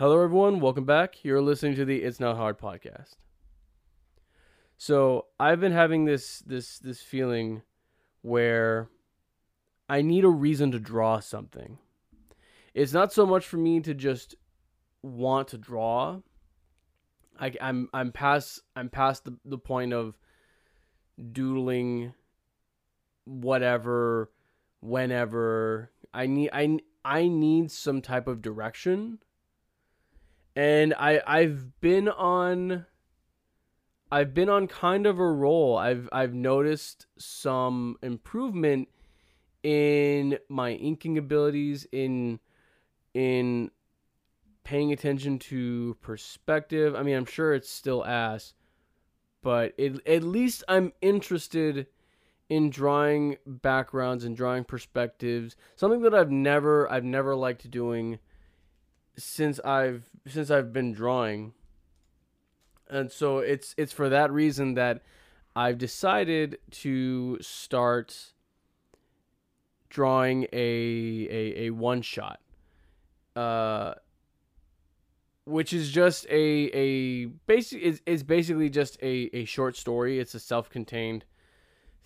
Hello, everyone. Welcome back. You're listening to the It's Not Hard podcast. So I've been having this this this feeling where I need a reason to draw something. It's not so much for me to just want to draw. I, I'm I'm past I'm past the, the point of doodling whatever whenever I need I I need some type of direction. And I I've been on I've been on kind of a roll. I've I've noticed some improvement in my inking abilities in in paying attention to perspective. I mean, I'm sure it's still ass, but it, at least I'm interested in drawing backgrounds and drawing perspectives. Something that I've never I've never liked doing since I've since I've been drawing. And so it's it's for that reason that I've decided to start drawing a a, a one shot. Uh which is just a a basic is, is basically just a, a short story. It's a self-contained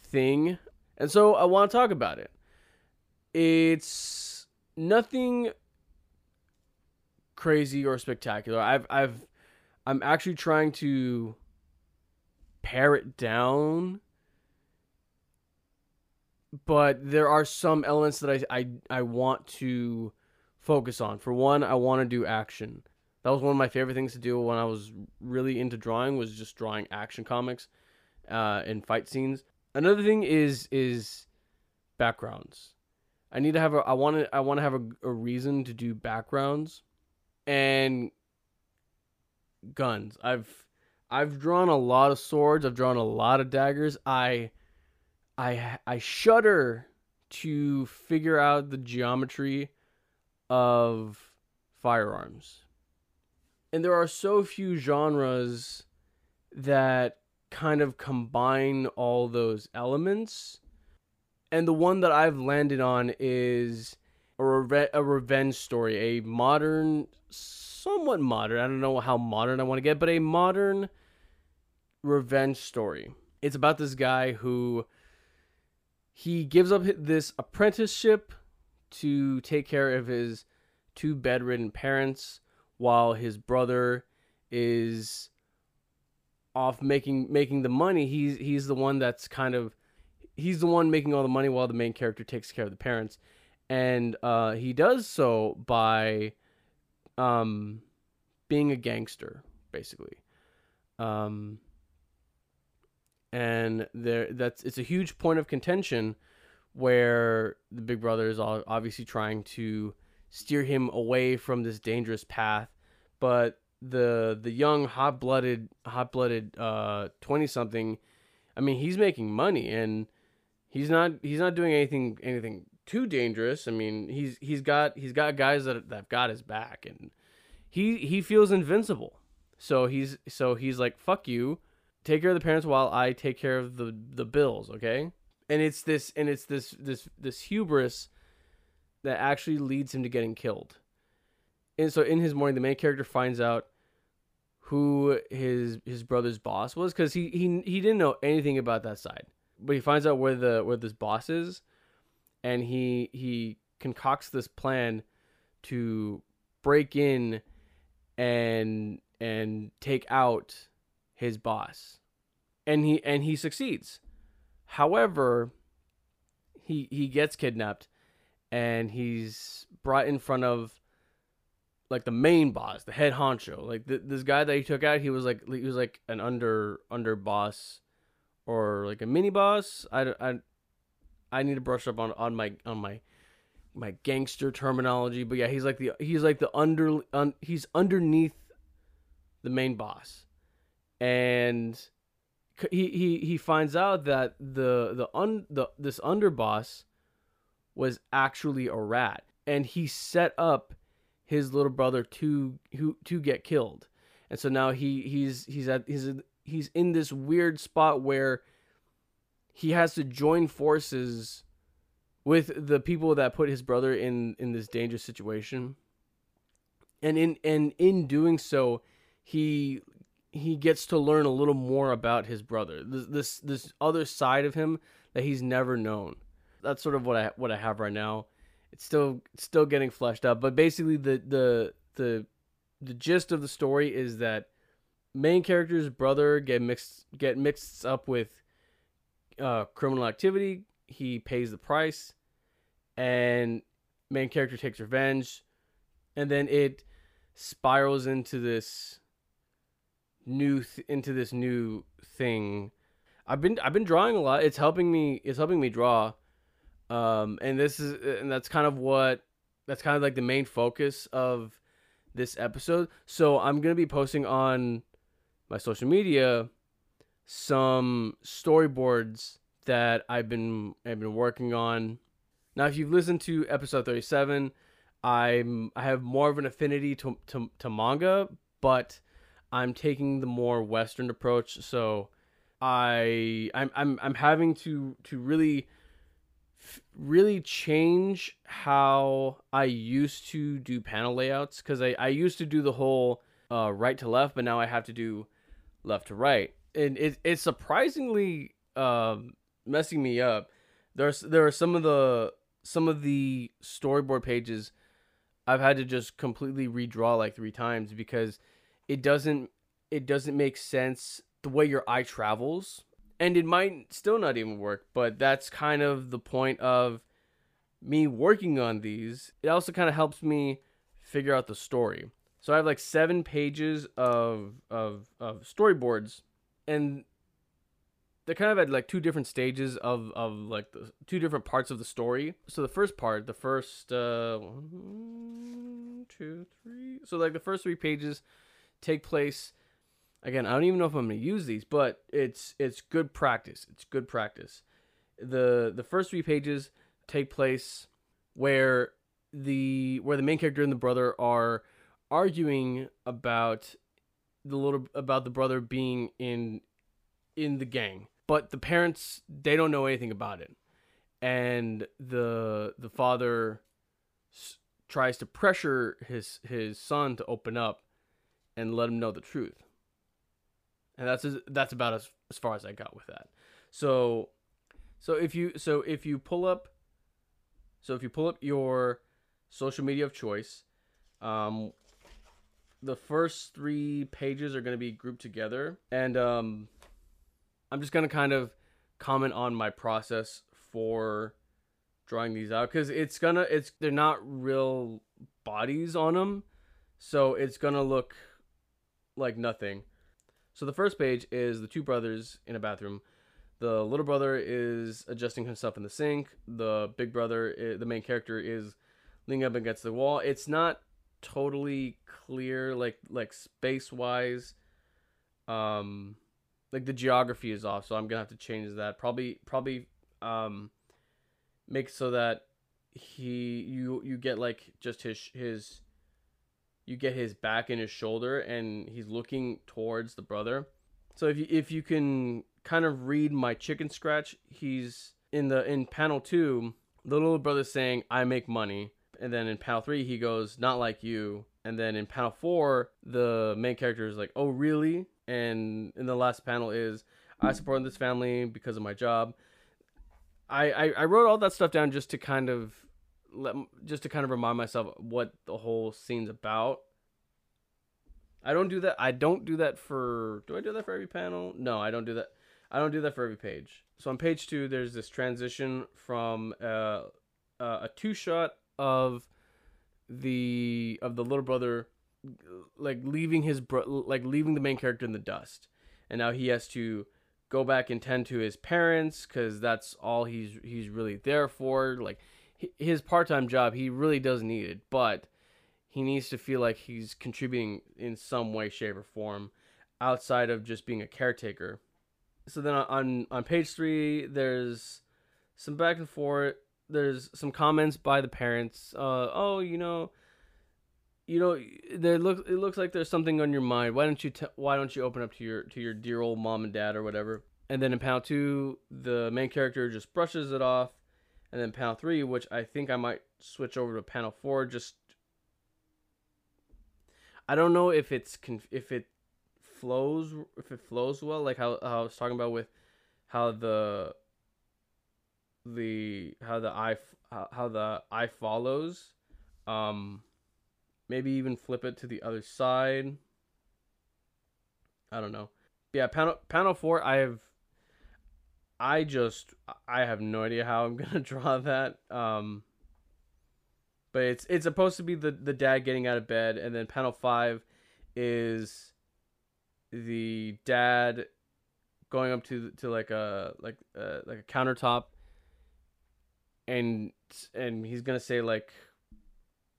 thing. And so I want to talk about it. It's nothing crazy or spectacular. I've I've I'm actually trying to pare it down. But there are some elements that I, I, I want to focus on. For one, I want to do action. That was one of my favorite things to do when I was really into drawing was just drawing action comics uh, and fight scenes. Another thing is is backgrounds. I need to have a I want to I want to have a, a reason to do backgrounds and guns. I've I've drawn a lot of swords. I've drawn a lot of daggers. I I I shudder to figure out the geometry of firearms. And there are so few genres that kind of combine all those elements. And the one that I've landed on is a, reve- a revenge story, a modern, somewhat modern, I don't know how modern I want to get, but a modern revenge story. It's about this guy who he gives up this apprenticeship to take care of his two bedridden parents while his brother is off making making the money he's he's the one that's kind of he's the one making all the money while the main character takes care of the parents and uh, he does so by um, being a gangster basically. Um, and there that's it's a huge point of contention where the big brother is obviously trying to steer him away from this dangerous path. But the the young hot blooded hot blooded uh 20 something I mean he's making money and he's not he's not doing anything anything too dangerous. I mean, he's he's got he's got guys that that've got his back and he he feels invincible. So he's so he's like fuck you. Take care of the parents while I take care of the the bills, okay? And it's this and it's this this this hubris that actually leads him to getting killed. And so in his mourning the main character finds out who his his brother's boss was cuz he he he didn't know anything about that side. But he finds out where the where this boss is and he he concocts this plan to break in and and take out his boss. And he and he succeeds. However he he gets kidnapped and he's brought in front of like the main boss the head honcho. Like the, this guy that he took out he was like he was like an under under boss or like a mini boss. I, I I need to brush up on on my on my my gangster terminology, but yeah, he's like the he's like the under un, he's underneath the main boss, and he he he finds out that the the un the this underboss was actually a rat, and he set up his little brother to who to get killed, and so now he he's he's at he's he's in this weird spot where he has to join forces with the people that put his brother in in this dangerous situation and in and in doing so, he he gets to learn a little more about his brother. This this this other side of him that he's never known. That's sort of what I what I have right now. It's still still getting fleshed out, but basically the the the the gist of the story is that main character's brother get mixed get mixed up with uh, criminal activity. He pays the price, and main character takes revenge, and then it spirals into this new th- into this new thing. I've been I've been drawing a lot. It's helping me. It's helping me draw, um, and this is and that's kind of what that's kind of like the main focus of this episode. So I'm gonna be posting on my social media some storyboards that I've been I've been working on. Now, if you've listened to episode 37, I'm I have more of an affinity to to, to manga, but I'm taking the more Western approach. So I I'm I'm I'm having to to really really change how I used to do panel layouts because I, I used to do the whole uh, right to left, but now I have to do left to right, and it, it's surprisingly um, messing me up. There's there are some of the some of the storyboard pages I've had to just completely redraw like three times because it doesn't it doesn't make sense the way your eye travels. And it might still not even work but that's kind of the point of me working on these. It also kind of helps me figure out the story. So i have like seven pages of of, of storyboards and they're kind of at like two different stages of of like the two different parts of the story. So the first part the first uh one two three so like the first three pages take place again i don't even know if i'm to use these but it's it's good practice. It's good practice. The the first three pages take place where the where the main character and the brother are arguing about the little about the brother being in in the gang but the parents they don't know anything about it and the the father s- tries to pressure his his son to open up and let him know the truth and that's that's about as, as far as I got with that. So, so if you so if you pull up, so if you pull up your social media of choice, um, the first three pages are going to be grouped together, and um, I'm just going to kind of comment on my process for drawing these out because it's gonna it's they're not real bodies on them, so it's gonna look like nothing. So the first page is the two brothers in a bathroom. The little brother is adjusting himself in the sink. The big brother, the main character, is leaning up against the wall. It's not totally clear, like like space wise. Um, like the geography is off, so I'm gonna have to change that. Probably probably um, make so that he you you get like just his his you get his back and his shoulder and he's looking towards the brother. So if you if you can kind of read my chicken scratch, he's in the in panel 2, the little brother saying I make money. And then in panel 3 he goes not like you. And then in panel 4 the main character is like, "Oh, really?" And in the last panel is I support this family because of my job. I, I, I wrote all that stuff down just to kind of let just to kind of remind myself what the whole scene's about. I don't do that. I don't do that for. Do I do that for every panel? No, I don't do that. I don't do that for every page. So on page two, there's this transition from uh, uh, a two shot of the of the little brother, like leaving his bro- like leaving the main character in the dust, and now he has to go back and tend to his parents because that's all he's he's really there for. Like his part-time job he really does need it but he needs to feel like he's contributing in some way shape or form outside of just being a caretaker. So then on on page three there's some back and forth there's some comments by the parents uh, oh you know you know there look it looks like there's something on your mind why don't you t- why don't you open up to your to your dear old mom and dad or whatever and then in panel two the main character just brushes it off and then panel three, which I think I might switch over to panel four. Just I don't know if it's conf- if it flows if it flows well like how, how I was talking about with how the the how the eye how, the eye follows um maybe even flip it to the other side I don't know yeah panel panel 4 I have I just I have no idea how I'm gonna draw that. Um, but it's it's supposed to be the the dad getting out of bed, and then panel five is the dad going up to to like a like a, like a countertop, and and he's gonna say like,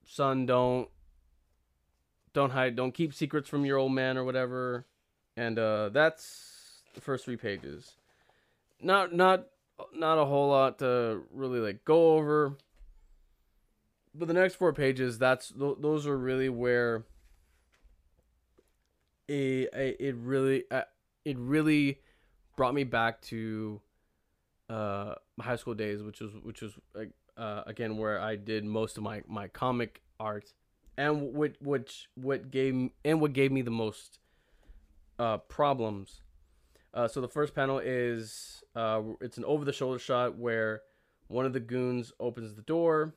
son, don't don't hide, don't keep secrets from your old man or whatever, and uh, that's the first three pages not not not a whole lot to really like go over. But the next four pages, that's those are really where a it really uh, it really brought me back to uh my high school days, which was which was uh, again where I did most of my my comic art, and what which what gave and what gave me the most uh problems uh, so the first panel is uh, it's an over the shoulder shot where one of the goons opens the door.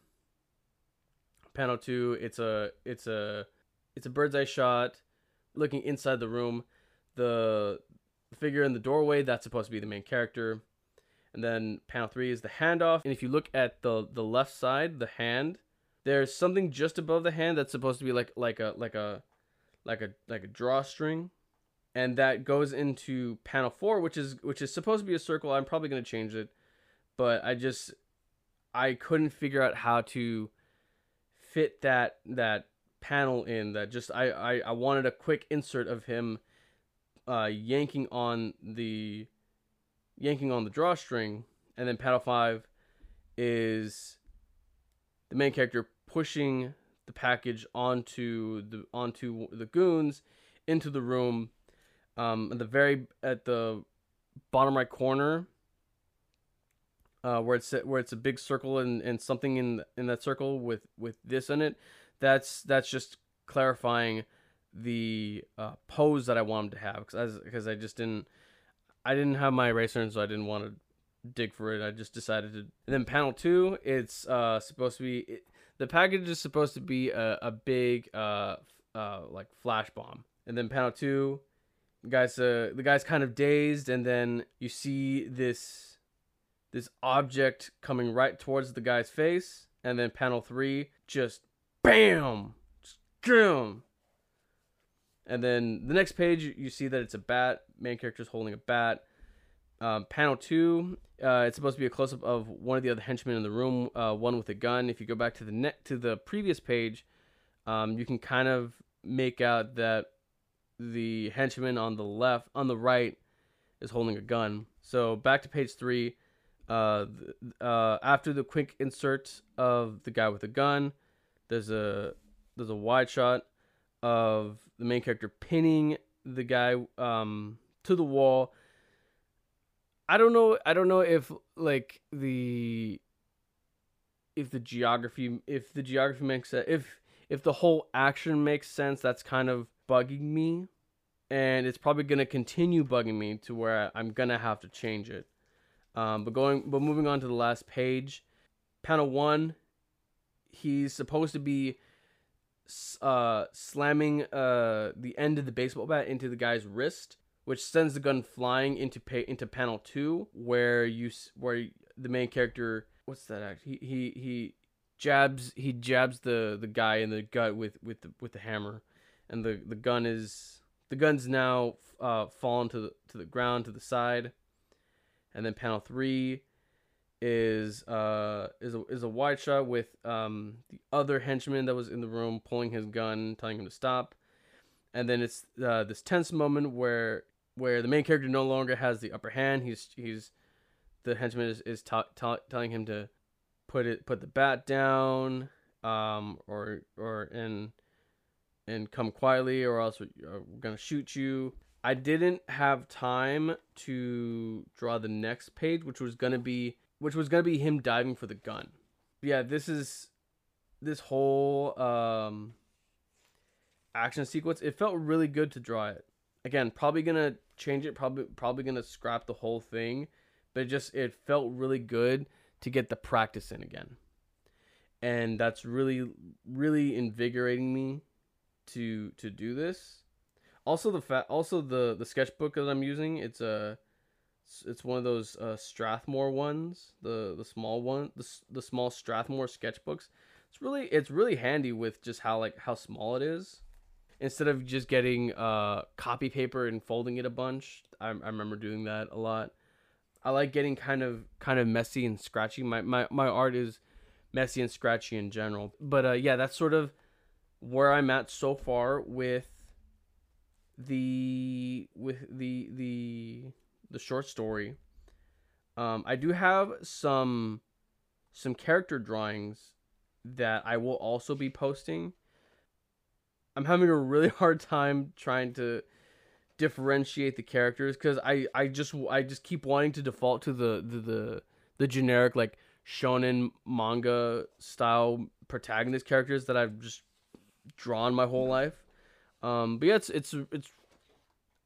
Panel two, it's a it's a it's a bird's eye shot looking inside the room. The figure in the doorway that's supposed to be the main character. And then panel three is the handoff. And if you look at the the left side, the hand, there's something just above the hand that's supposed to be like like a like a like a like a drawstring and that goes into panel four, which is which is supposed to be a circle. I'm probably gonna change it, but I just I couldn't figure out how to fit that that panel in. That just I I, I wanted a quick insert of him uh, yanking on the yanking on the drawstring, and then panel five is the main character pushing the package onto the onto the goons into the room um, at the very at the bottom right corner, uh, where it's where it's a big circle and, and something in in that circle with with this in it, that's that's just clarifying the uh, pose that I want him to have because because I just didn't I didn't have my eraser and so I didn't want to dig for it. I just decided to. And then panel two, it's uh supposed to be it, the package is supposed to be a, a big uh uh like flash bomb. And then panel two, the guy's uh, the guy's kind of dazed, and then you see this this object coming right towards the guy's face, and then panel three just bam, just boom. And then the next page, you see that it's a bat. Main character is holding a bat. Um, panel two, uh, it's supposed to be a close up of one of the other henchmen in the room, uh, one with a gun. If you go back to the net to the previous page, um, you can kind of make out that the henchman on the left, on the right, is holding a gun. So back to page three. Uh, uh, after the quick insert of the guy with the gun, there's a there's a wide shot of the main character pinning the guy um, to the wall. I don't know. I don't know if like the if the geography if the geography makes sense if if the whole action makes sense. That's kind of bugging me, and it's probably gonna continue bugging me to where I'm gonna have to change it. Um, but going, but moving on to the last page, panel one, he's supposed to be uh, slamming uh, the end of the baseball bat into the guy's wrist, which sends the gun flying into pa- into panel two, where you where the main character what's that act? He he he jabs he jabs the the guy in the gut with with the with the hammer and the the gun is the gun's now uh, fallen to the to the ground to the side, and then panel three is uh is a, is a wide shot with um the other henchman that was in the room pulling his gun, telling him to stop, and then it's uh, this tense moment where where the main character no longer has the upper hand. He's he's the henchman is, is t- t- telling him to put it put the bat down um or or in and come quietly or else we're gonna shoot you i didn't have time to draw the next page which was gonna be which was gonna be him diving for the gun yeah this is this whole um action sequence. It felt really good to draw it. Again, probably gonna change it. Probably probably gonna scrap the whole thing, but it just it felt really good to get the practice in again, and that's really really invigorating me to to do this. Also the fa- also the the sketchbook that I'm using it's a it's one of those uh, Strathmore ones, the the small one, the the small Strathmore sketchbooks. It's really it's really handy with just how like how small it is. Instead of just getting uh copy paper and folding it a bunch, I, I remember doing that a lot. I like getting kind of kind of messy and scratchy. My my my art is messy and scratchy in general. But uh, yeah, that's sort of where I'm at so far with the with the the the short story. Um, I do have some some character drawings that I will also be posting. I'm having a really hard time trying to differentiate the characters because I, I just I just keep wanting to default to the, the the the generic like shonen manga style protagonist characters that I've just drawn my whole life. Um, but yeah, it's it's it's.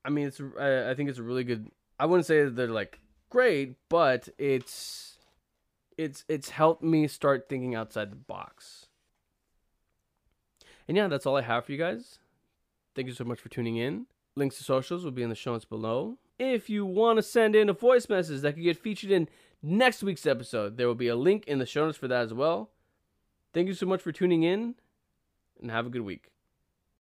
I mean, it's I, I think it's a really good. I wouldn't say they're like great, but it's it's it's helped me start thinking outside the box. And yeah, that's all I have for you guys. Thank you so much for tuning in. Links to socials will be in the show notes below. If you want to send in a voice message that could get featured in next week's episode, there will be a link in the show notes for that as well. Thank you so much for tuning in, and have a good week.